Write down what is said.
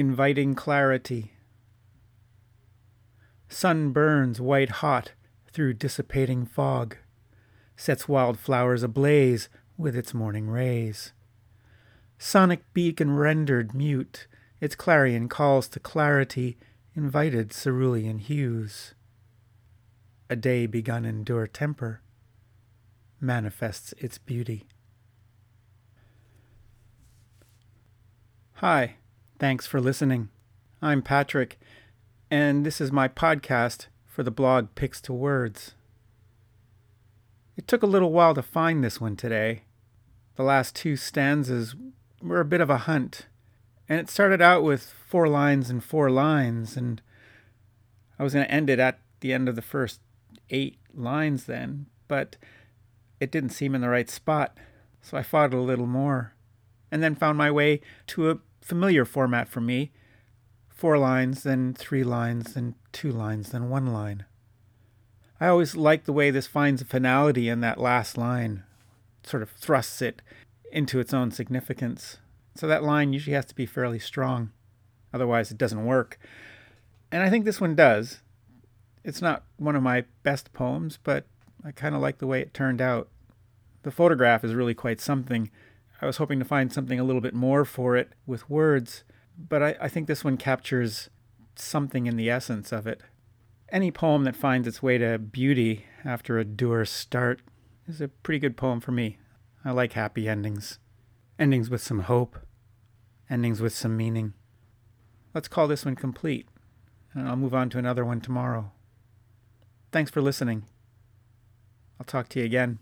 inviting clarity. Sun burns white hot through dissipating fog, sets wildflowers ablaze with its morning rays. Sonic beacon rendered mute, its clarion calls to clarity, invited cerulean hues. A day begun in dour temper manifests its beauty. Hi, thanks for listening. I'm Patrick, and this is my podcast for the blog Pix to Words. It took a little while to find this one today. The last two stanzas were a bit of a hunt, and it started out with four lines and four lines, and I was going to end it at the end of the first eight lines then, but it didn't seem in the right spot, so I fought a little more, and then found my way to a familiar format for me four lines, then three lines, then two lines, then one line. I always like the way this finds a finality in that last line, sort of thrusts it into its own significance. So that line usually has to be fairly strong, otherwise, it doesn't work. And I think this one does. It's not one of my best poems, but I kind of like the way it turned out. The photograph is really quite something. I was hoping to find something a little bit more for it with words, but I, I think this one captures something in the essence of it. Any poem that finds its way to beauty after a dour start is a pretty good poem for me. I like happy endings, endings with some hope, endings with some meaning. Let's call this one complete, and I'll move on to another one tomorrow. Thanks for listening. I'll talk to you again.